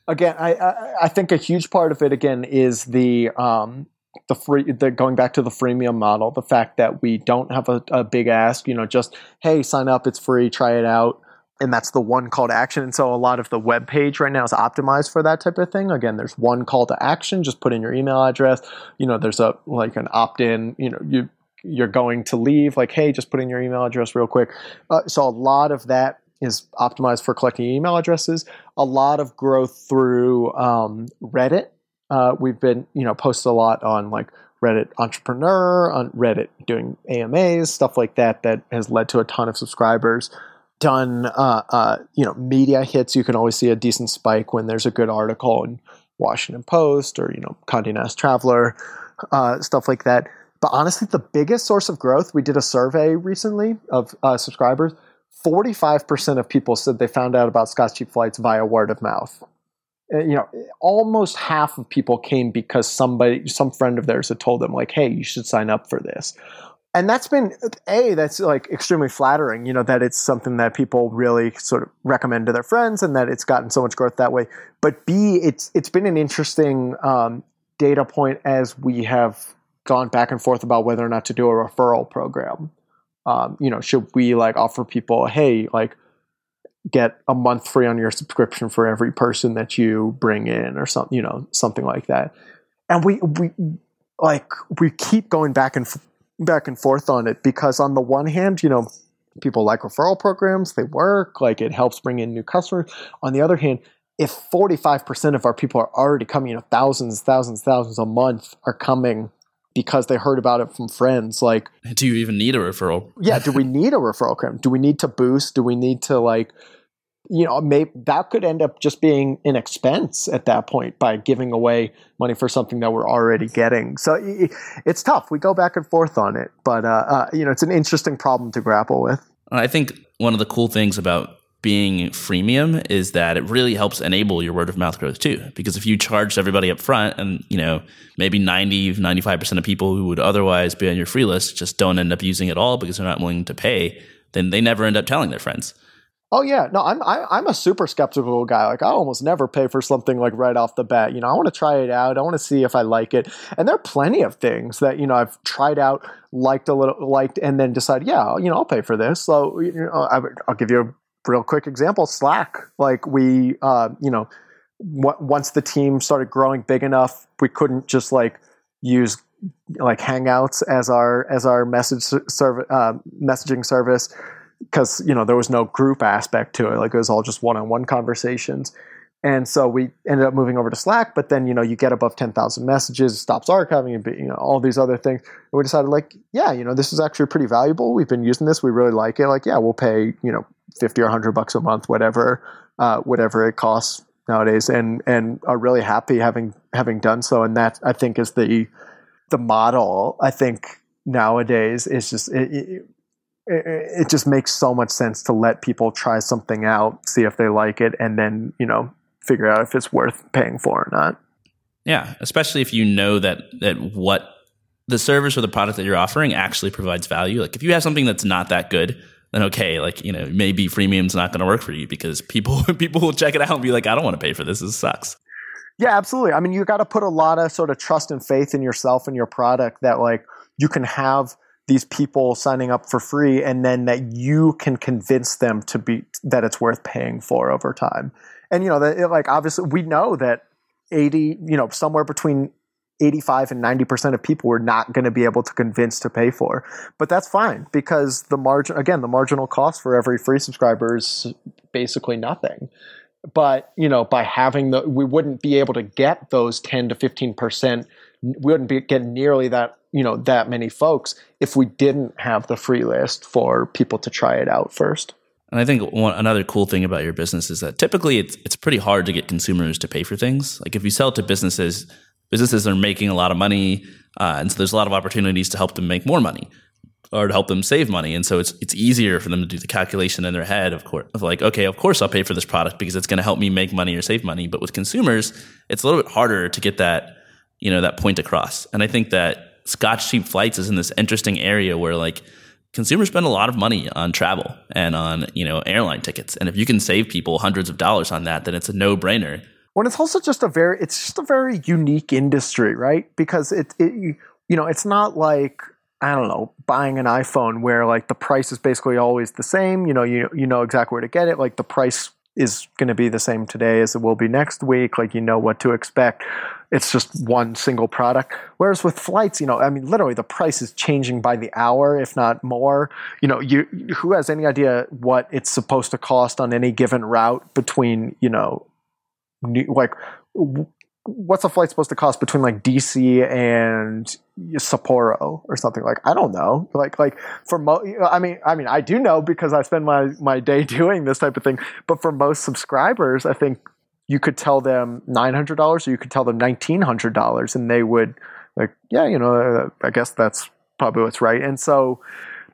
Again, I, I, I think a huge part of it again is the um, the free the going back to the freemium model the fact that we don't have a, a, big ask you know just hey sign up it's free try it out. And that's the one call to action. And so a lot of the web page right now is optimized for that type of thing. Again there's one call to action. Just put in your email address. You know there's a like an opt-in you know you you're going to leave. Like hey just put in your email address real quick. Uh, so a lot of that is optimized for collecting email addresses. A lot of growth through um, reddit uh, we've been, you know, posted a lot on like Reddit Entrepreneur, on Reddit doing AMAs, stuff like that, that has led to a ton of subscribers. Done, uh, uh, you know, media hits. You can always see a decent spike when there's a good article in Washington Post or, you know, Condé Nast Traveler, uh, stuff like that. But honestly, the biggest source of growth, we did a survey recently of uh, subscribers. 45% of people said they found out about Scott's Cheap Flights via word of mouth. Uh, you know, almost half of people came because somebody, some friend of theirs had told them, like, hey, you should sign up for this. And that's been, A, that's like extremely flattering, you know, that it's something that people really sort of recommend to their friends and that it's gotten so much growth that way. But B, it's, it's been an interesting um, data point as we have gone back and forth about whether or not to do a referral program. Um, you know, should we like offer people, hey, like get a month free on your subscription for every person that you bring in or something, you know, something like that. And we, we, like, we keep going back and f- back and forth on it because on the one hand, you know, people like referral programs, they work, like it helps bring in new customers. On the other hand, if 45% of our people are already coming, you know, thousands, thousands, thousands a month are coming because they heard about it from friends. Like, do you even need a referral? yeah, do we need a referral program? Do we need to boost? Do we need to like, you know, maybe that could end up just being an expense at that point by giving away money for something that we're already getting. So it's tough. We go back and forth on it, but uh, uh, you know, it's an interesting problem to grapple with. I think one of the cool things about being freemium is that it really helps enable your word of mouth growth too. Because if you charge everybody up front and, you know, maybe 90, 95% of people who would otherwise be on your free list just don't end up using it all because they're not willing to pay, then they never end up telling their friends. Oh yeah, no, I'm I, am i am a super skeptical guy. Like I almost never pay for something like right off the bat. You know, I want to try it out. I want to see if I like it. And there are plenty of things that you know I've tried out, liked a little, liked, and then decide yeah, you know, I'll pay for this. So you know, I, will give you a real quick example slack like we uh, you know w- once the team started growing big enough we couldn't just like use like hangouts as our as our message service uh, messaging service because you know there was no group aspect to it like it was all just one-on-one conversations and so we ended up moving over to Slack, but then, you know, you get above 10,000 messages, stops archiving, and you know, all these other things. And we decided, like, yeah, you know, this is actually pretty valuable. We've been using this. We really like it. Like, yeah, we'll pay, you know, 50 or 100 bucks a month, whatever, uh, whatever it costs nowadays. And, and are really happy having, having done so. And that, I think, is the, the model, I think, nowadays is just, it, it, it just makes so much sense to let people try something out, see if they like it, and then, you know, figure out if it's worth paying for or not. Yeah, especially if you know that that what the service or the product that you're offering actually provides value. Like if you have something that's not that good, then okay, like you know maybe freemium's not going to work for you because people people will check it out and be like, I don't want to pay for this. This sucks. Yeah, absolutely. I mean, you got to put a lot of sort of trust and faith in yourself and your product that like you can have these people signing up for free and then that you can convince them to be that it's worth paying for over time and you know that like obviously we know that 80 you know somewhere between 85 and 90% of people were not going to be able to convince to pay for. But that's fine because the margin again the marginal cost for every free subscriber is basically nothing. But you know by having the we wouldn't be able to get those 10 to 15% we wouldn't be getting nearly that you know that many folks if we didn't have the free list for people to try it out first. And I think one, another cool thing about your business is that typically it's it's pretty hard to get consumers to pay for things. Like if you sell to businesses, businesses are making a lot of money, uh, and so there's a lot of opportunities to help them make more money or to help them save money. And so it's it's easier for them to do the calculation in their head, of course, of like, okay, of course I'll pay for this product because it's going to help me make money or save money. But with consumers, it's a little bit harder to get that you know that point across. And I think that Scott's Cheap Flights is in this interesting area where like consumers spend a lot of money on travel and on you know airline tickets and if you can save people hundreds of dollars on that then it's a no-brainer well it's also just a very it's just a very unique industry right because it, it you know it's not like i don't know buying an iphone where like the price is basically always the same you know you, you know exactly where to get it like the price is going to be the same today as it will be next week. Like you know what to expect. It's just one single product. Whereas with flights, you know, I mean, literally the price is changing by the hour, if not more. You know, you who has any idea what it's supposed to cost on any given route between you know, like what's a flight supposed to cost between like DC and Sapporo or something? Like I don't know. Like like for mo I mean I mean I do know because I spend my my day doing this type of thing. But for most subscribers I think you could tell them $900 or you could tell them $1900 and they would like yeah you know uh, I guess that's probably what's right. And so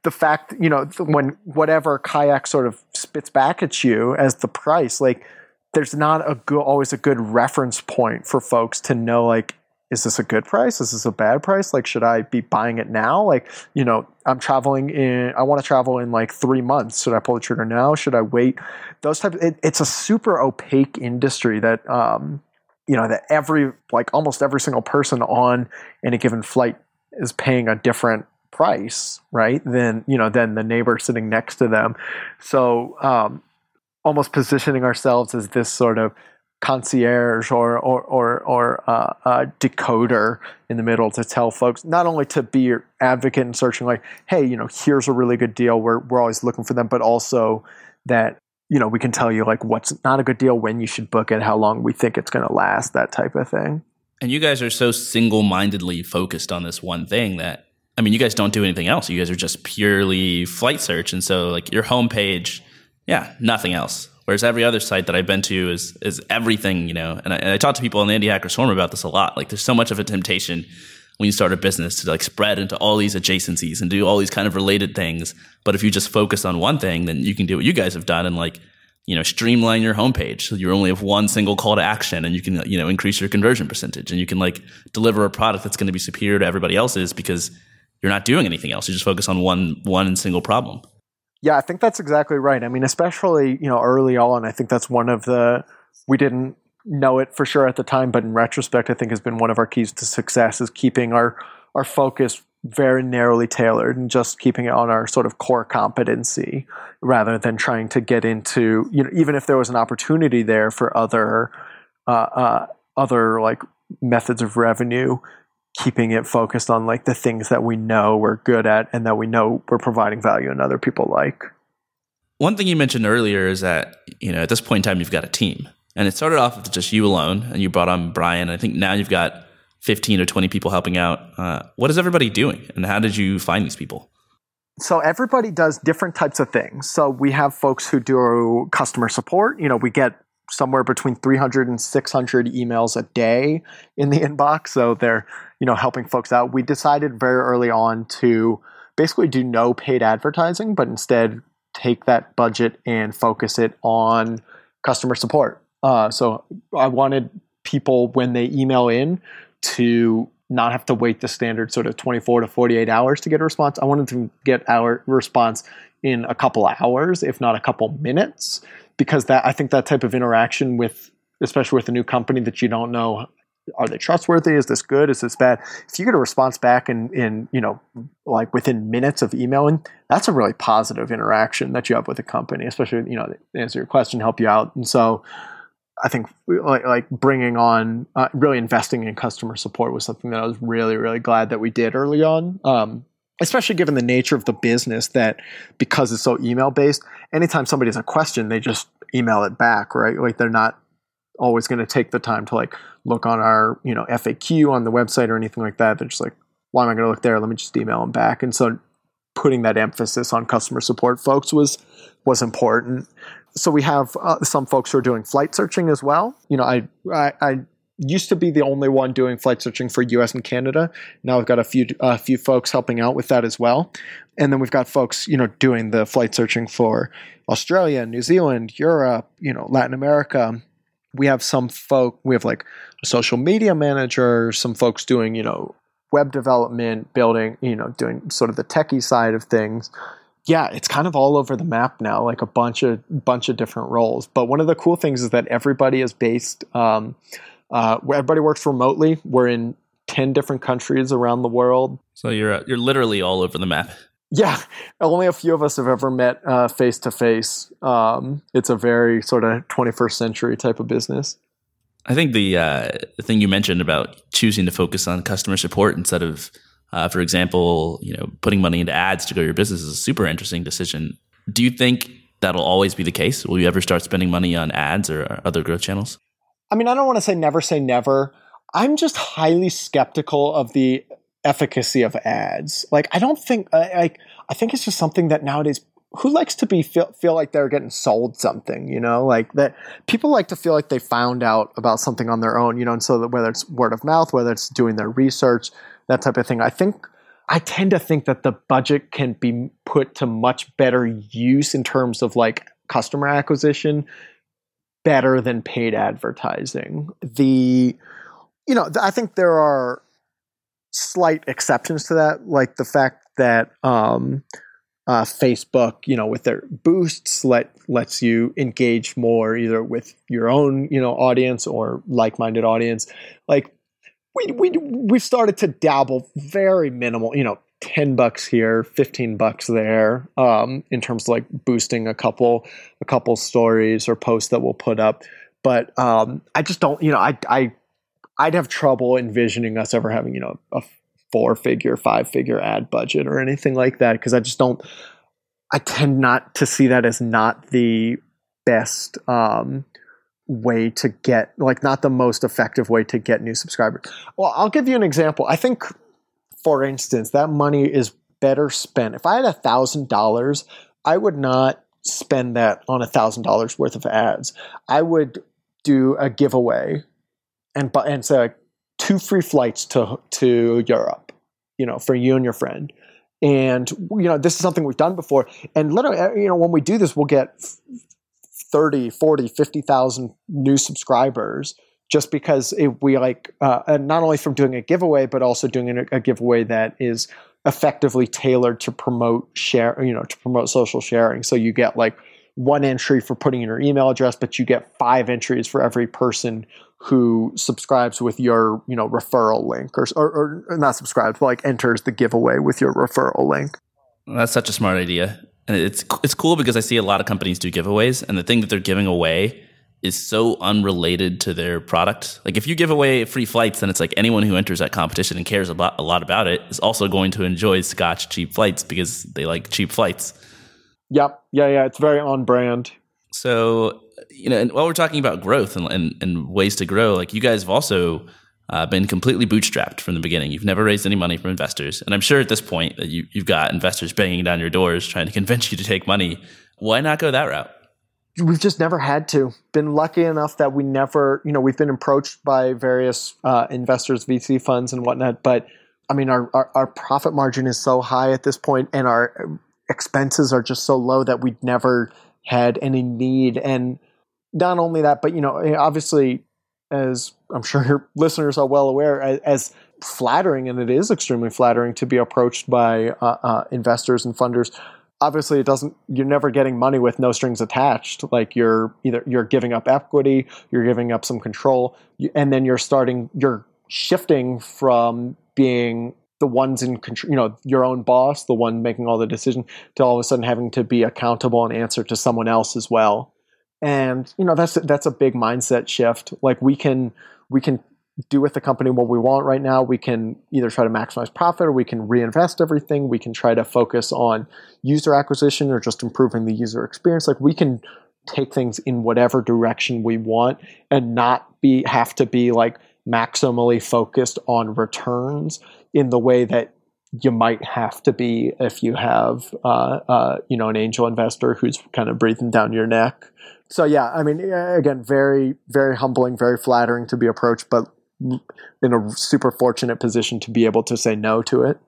the fact, you know, when whatever kayak sort of spits back at you as the price, like there's not a always a good reference point for folks to know, like, is this a good price? Is this a bad price? Like, should I be buying it now? Like, you know, I'm traveling in, I want to travel in like three months. Should I pull the trigger now? Should I wait? Those types, it, it's a super opaque industry that, um, you know, that every, like almost every single person on any given flight is paying a different price, right? Than, you know, than the neighbor sitting next to them. So, um, almost positioning ourselves as this sort of concierge or or or, or uh, uh, decoder in the middle to tell folks not only to be your advocate and searching like hey you know here's a really good deal. We're we're always looking for them but also that you know we can tell you like what's not a good deal when you should book it how long we think it's going to last that type of thing. And you guys are so single-mindedly focused on this one thing that I mean you guys don't do anything else. You guys are just purely flight search. And so like your homepage yeah nothing else Whereas every other site that I've been to is is everything, you know. And I, and I talk to people in the Indie Hackers Forum about this a lot. Like, there's so much of a temptation when you start a business to like spread into all these adjacencies and do all these kind of related things. But if you just focus on one thing, then you can do what you guys have done and like, you know, streamline your homepage. So you only have one single call to action and you can, you know, increase your conversion percentage and you can like deliver a product that's going to be superior to everybody else's because you're not doing anything else. You just focus on one one single problem. Yeah, I think that's exactly right. I mean, especially, you know, early on, I think that's one of the, we didn't know it for sure at the time, but in retrospect, I think has been one of our keys to success is keeping our, our focus very narrowly tailored and just keeping it on our sort of core competency rather than trying to get into, you know, even if there was an opportunity there for other, uh, uh, other like methods of revenue, keeping it focused on like the things that we know we're good at and that we know we're providing value and other people like. One thing you mentioned earlier is that, you know, at this point in time, you've got a team. And it started off with just you alone, and you brought on Brian. I think now you've got 15 or 20 people helping out. Uh, what is everybody doing, and how did you find these people? So everybody does different types of things. So we have folks who do customer support. You know, we get somewhere between 300 and 600 emails a day in the inbox. So they're, you know, helping folks out. We decided very early on to basically do no paid advertising, but instead take that budget and focus it on customer support. Uh, so I wanted people when they email in to not have to wait the standard sort of 24 to 48 hours to get a response. I wanted to get our response in a couple hours, if not a couple minutes because that I think that type of interaction with especially with a new company that you don't know are they trustworthy? Is this good? Is this bad? If you get a response back in in you know like within minutes of emailing that's a really positive interaction that you have with a company especially you know answer your question help you out. And so I think like, like bringing on uh, really investing in customer support was something that I was really really glad that we did early on um, especially given the nature of the business that because it's so email based anytime somebody has a question they just email it back right? Like they're not always going to take the time to like look on our you know faq on the website or anything like that they're just like why am i going to look there let me just email them back and so putting that emphasis on customer support folks was was important so we have uh, some folks who are doing flight searching as well you know i i, I used to be the only one doing flight searching for U.S. and Canada. Now I've got a few a few folks helping out with that as well, and then we've got folks you know doing the flight searching for Australia, New Zealand, Europe, you know Latin America. We have some folk. We have like a social media manager. Some folks doing you know web development, building you know doing sort of the techie side of things yeah, it's kind of all over the map now, like a bunch of bunch of different roles. But one of the cool things is that everybody is based um, uh, everybody works remotely. We're in ten different countries around the world. So you're uh, you're literally all over the map. Yeah, only a few of us have ever met face to face. It's a very sort of 21st century type of business. I think the, uh, the thing you mentioned about choosing to focus on customer support instead of, uh, for example, you know, putting money into ads to grow your business is a super interesting decision. Do you think that'll always be the case? Will you ever start spending money on ads or other growth channels? I mean, I don't want to say never say never. I'm just highly skeptical of the efficacy of ads. Like, I don't think, like, I think it's just something that nowadays, who likes to be feel, feel like they're getting sold something, you know, like that people like to feel like they found out about something on their own, you know, and so that whether it's word of mouth, whether it's doing their research, that type of thing. I think I tend to think that the budget can be put to much better use in terms of like customer acquisition better than paid advertising. The you know, I think there are slight exceptions to that, like the fact that um, uh, Facebook, you know, with their boosts, let lets you engage more either with your own, you know, audience or like-minded audience. Like we we we've started to dabble very minimal, you know, 10 bucks here 15 bucks there um, in terms of like boosting a couple a couple stories or posts that we'll put up but um, i just don't you know i i i'd have trouble envisioning us ever having you know a four figure five figure ad budget or anything like that because i just don't i tend not to see that as not the best um, way to get like not the most effective way to get new subscribers well i'll give you an example i think for instance, that money is better spent. If I had a thousand dollars, I would not spend that on a thousand dollars worth of ads. I would do a giveaway and and say two free flights to to Europe, you know, for you and your friend. And you know, this is something we've done before. And literally, you know, when we do this, we'll get 30, 40, 50,000 new subscribers just because it, we like uh, not only from doing a giveaway but also doing a, a, giveaway that is effectively tailored to promote share you know to promote social sharing so you get like one entry for putting in your email address but you get five entries for every person who subscribes with your you know referral link or, or, or not subscribes but like enters the giveaway with your referral link that's such a smart idea and it's it's cool because i see a lot of companies do giveaways and the thing that they're giving away is so unrelated to their product. Like if you give away free flights, then it's like anyone who enters that competition and cares about a lot about it is also going to enjoy Scott's Cheap Flights because they like cheap flights. Yep. Yeah, yeah. It's very on brand. So, you know, and while we're talking about growth and, and, and ways to grow, like you guys have also uh, been completely bootstrapped from the beginning. You've never raised any money from investors. And I'm sure at this point that you, you've got investors banging down your doors trying to convince you to take money. Why not go that route? we've just never had to. Been lucky enough that we never, you know, we've been approached by various uh, investors, VC funds, and whatnot. But I mean, our, our, our profit margin is so high at this point, and our expenses are just so low that we've never had any need. And not only that, but you know, eh, obviously, as I'm sure your listeners are well aware, as, as flattering, and it is extremely flattering to be approached by uh, uh, investors and funders obviously it doesn't you're never getting money with no strings attached like you're either you're giving up equity you're giving up some control and then you're starting you're shifting from being the ones in control you know your own boss the one making all the decision to all of a sudden having to be accountable and answer to someone else as well and you know that's that's a big mindset shift like we can we can do with the company what we want right now. We can either try to maximize profit or we can reinvest everything. We can try to focus on user acquisition or just improving the user experience. Like we can take things in whatever direction we want and not be have to be like maximally focused on returns in the way that you might have to be if you have uh, uh, you know an angel investor who's kind of breathing down your neck so yeah i mean again very very humbling very flattering to be approached but in a super fortunate position to be able to say no to it.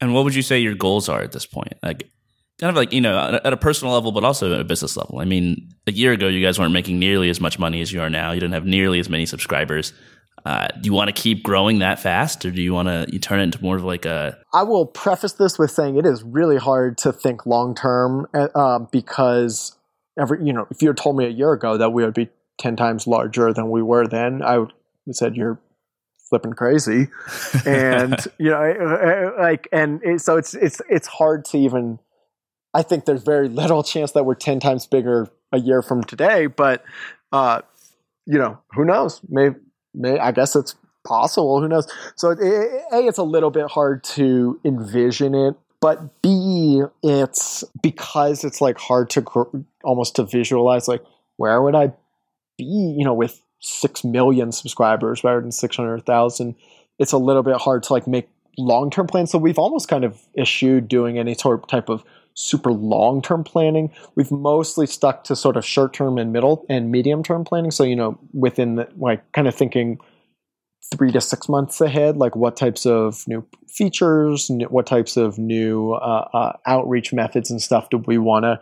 And what would you say your goals are at this point? Like, kind of like you know, at a personal level, but also at a business level. I mean, a year ago, you guys weren't making nearly as much money as you are now. You didn't have nearly as many subscribers. Uh, do you want to keep growing that fast, or do you want to you turn it into more of like a? I will preface this with saying it is really hard to think long term uh, because every you know, if you had told me a year ago that we would be ten times larger than we were then, I would have said you're flipping crazy, and you know, like, and it, so it's it's it's hard to even. I think there's very little chance that we're ten times bigger a year from today, but uh, you know, who knows? Maybe, may I guess it's possible. Who knows? So it, a, it's a little bit hard to envision it, but b, it's because it's like hard to gr- almost to visualize. Like, where would I be? You know, with six million subscribers rather than six hundred thousand, it's a little bit hard to like make long term plans. So we've almost kind of eschewed doing any sort type of super long term planning. We've mostly stuck to sort of short term and middle and medium term planning. So you know within the, like kind of thinking three to six months ahead, like what types of new features, what types of new uh, uh, outreach methods and stuff do we want to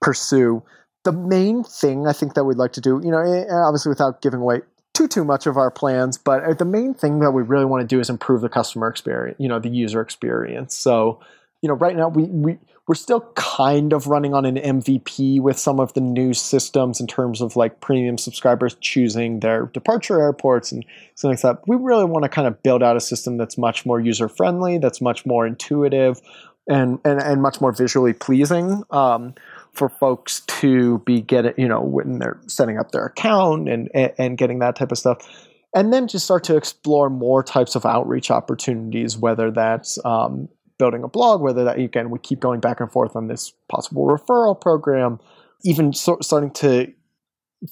pursue. The main thing I think that we'd like to do, you know, eh, obviously without giving away too too much of our plans, but uh, the main thing that we really want to do is improve the customer experience, you know, the user experience. So, you know, right now we we we're still kind of running on an MVP with some of the new systems in terms of like premium subscribers choosing their departure airports and things like that. We really want to kind of build out a system that's much more user friendly, that's much more intuitive, and and, and much more visually pleasing. Um, for folks to be getting, you know, when they're setting up their account and, and getting that type of stuff. And then just start to explore more types of outreach opportunities, whether that's um, building a blog, whether that again we keep going back and forth on this possible referral program, even so, starting to,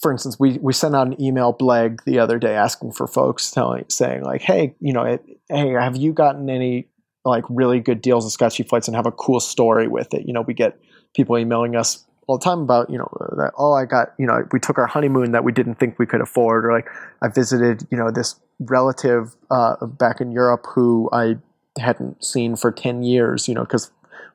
for instance, we we sent out an email bleg the other day asking for folks telling saying like, hey, you know, it, hey, have you gotten any like really good deals of Scott's Cheap Flights and have a cool story with it? You know, we get people emailing us all the time about you know that oh I got you know we took our honeymoon that we didn't think we could afford or like I visited you know this relative uh, back in Europe who I hadn't seen for 10 years, you know, because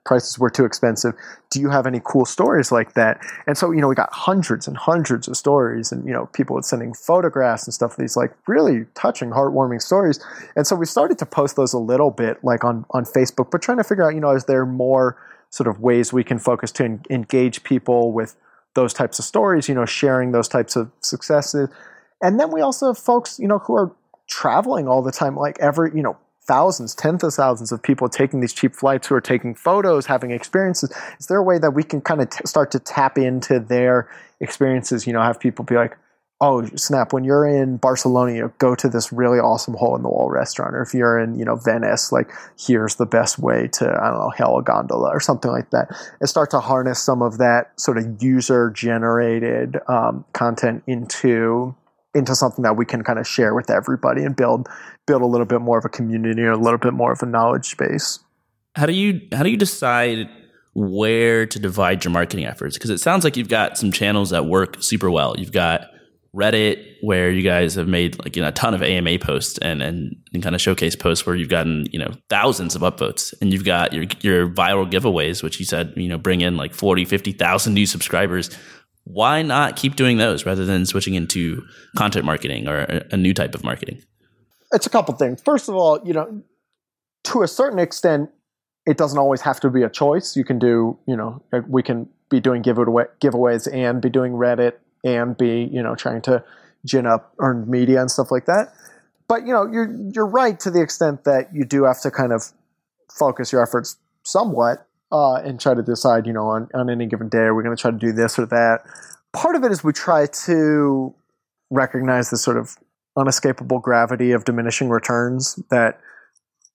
prices were too expensive. Do you have any cool stories like that? And so, you know, we got hundreds and hundreds of stories and, you know, people were sending photographs and stuff, these like really touching, heartwarming stories. And so we started to post those a little bit like on, on Facebook, but trying to figure out, you know, is there more sort of ways we can focus to en- engage people with those types of stories, you know, sharing those types of successes. And then we also have folks, you know, who are traveling all the time, like every, you know, thousands, tens of thousands of people taking these cheap flights who are taking photos, having experiences. Is there a way that we can kind of t- start to tap into their experiences? You know, have people be like, oh snap when you're in barcelona you go to this really awesome hole in the wall restaurant or if you're in you know venice like here's the best way to i don't know hail a gondola or something like that and start to harness some of that sort of user generated um, content into into something that we can kind of share with everybody and build build a little bit more of a community or a little bit more of a knowledge base. How do you how do you decide where to divide your marketing efforts? Because it sounds like you've got some channels that work super well. You've got Reddit where you guys have made like you know a ton of AMA posts and, and and kind of showcase posts where you've gotten you know thousands of upvotes and you've got your your viral giveaways which you said you know bring in like 40 50,000 new subscribers why not keep doing those rather than switching into content marketing or a, new type of marketing? It's a couple things. First of all, you know, to a certain extent, it doesn't always have to be a choice. You can do, you know, we can be doing giveaway, giveaways and be doing Reddit and be, you know, trying to gin up earned media and stuff like that. But you know, you're you're right to the extent that you do have to kind of focus your efforts somewhat uh, and try to decide, you know, on, on any given day, are we going to try to do this or that? Part of it is we try to recognize the sort of unescapable gravity of diminishing returns that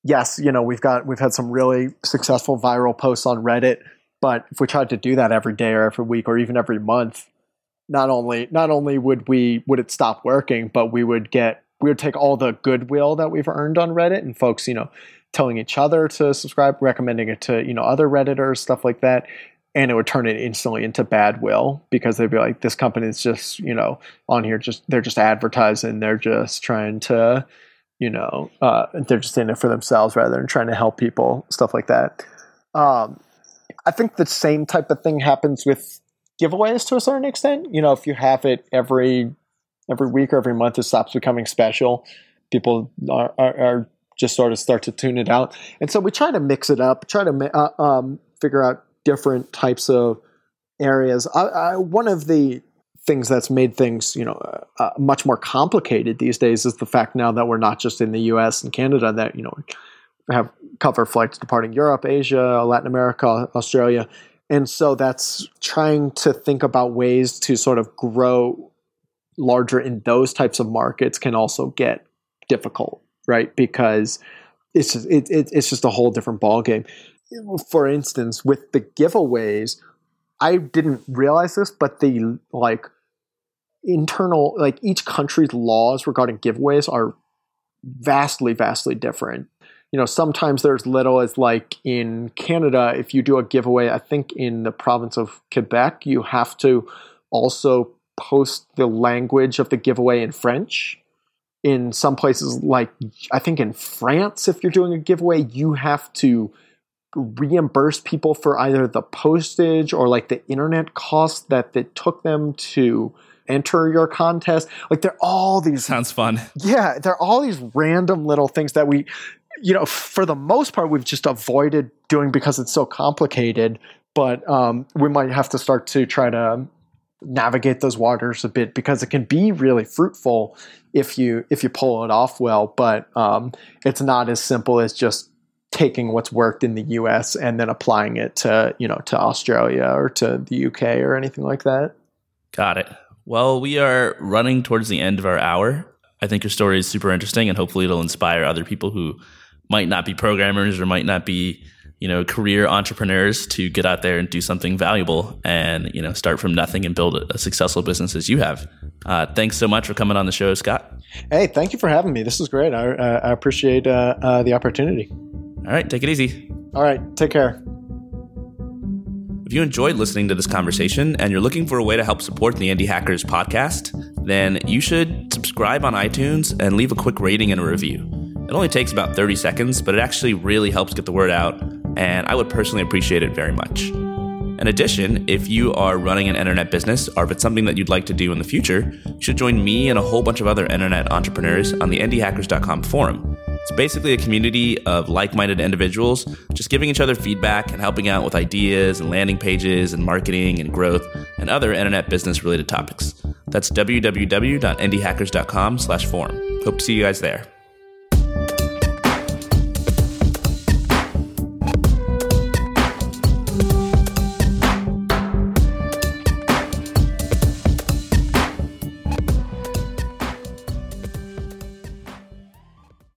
yes, you know, we've got we've had some really successful viral posts on Reddit, but if we tried to do that every day or every week or even every month, not only not only would we would it stop working, but we would get we would take all the goodwill that we've earned on Reddit and folks, you know, telling each other to subscribe, recommending it to you know other redditors, stuff like that, and it would turn it instantly into bad will because they'd be like, this company is just you know on here just they're just advertising, they're just trying to you know uh, they're just in it for themselves rather than trying to help people, stuff like that. Um, I think the same type of thing happens with giveaways to a certain extent. You know, if you have it every every week or every month, it stops becoming special. People are, are, are just sort of start to tune it out. And so we try to mix it up, try to uh, um, figure out different types of areas. I, I, one of the things that's made things, you know, uh, uh, much more complicated these days is the fact now that we're not just in the U.S. and Canada that you know have cover flights departing Europe, Asia, Latin America, Australia, and so that's trying to think about ways to sort of grow larger in those types of markets can also get difficult right? Because it's just, it, it, it's just a whole different ballgame. For instance, with the giveaways, I didn't realize this, but the like internal like each country's laws regarding giveaways are vastly, vastly different. You know, sometimes there's little as like in Canada, if you do a giveaway, I think in the province of Quebec, you have to also post the language of the giveaway in French in some places, like I think in France, if you're doing a giveaway, you have to reimburse people for either the postage or like the internet cost that it took them to enter your contest. Like they're all these sounds fun. Yeah, they're all these random little things that we you know, for the most part we've just avoided doing because it's so complicated, but um, we might have to start to try to navigate those waters a bit because it can be really fruitful if you if you pull it off well, but um, it's not as simple as just taking what's worked in the US and then applying it to, you know, to Australia or to the UK or anything like that. Got it. Well, we are running towards the end of our hour. I think your story is super interesting and hopefully it'll inspire other people who might not be programmers or might not be, you know, career entrepreneurs to get out there and do something valuable and, you know, start from nothing and build a successful business as you have. Uh, thanks so much for coming on the show, Scott. Hey, thank you for having me. This is great. I, uh, I appreciate uh, uh the opportunity. All right, take it easy. All right, take care. If you enjoyed listening to this conversation and you're looking for a way to help support the Indie Hackers podcast, then you should subscribe on iTunes and leave a quick rating and a review. It only takes about 30 seconds, but it actually really helps get the word out, and I would personally appreciate it very much. In addition, if you are running an internet business or if it's something that you'd like to do in the future, you should join me and a whole bunch of other internet entrepreneurs on the indiehackers.com forum. It's basically a community of like minded individuals just giving each other feedback and helping out with ideas and landing pages and marketing and growth and other internet business related topics. That's www.indiehackers.com slash forum. Hope to see you guys there.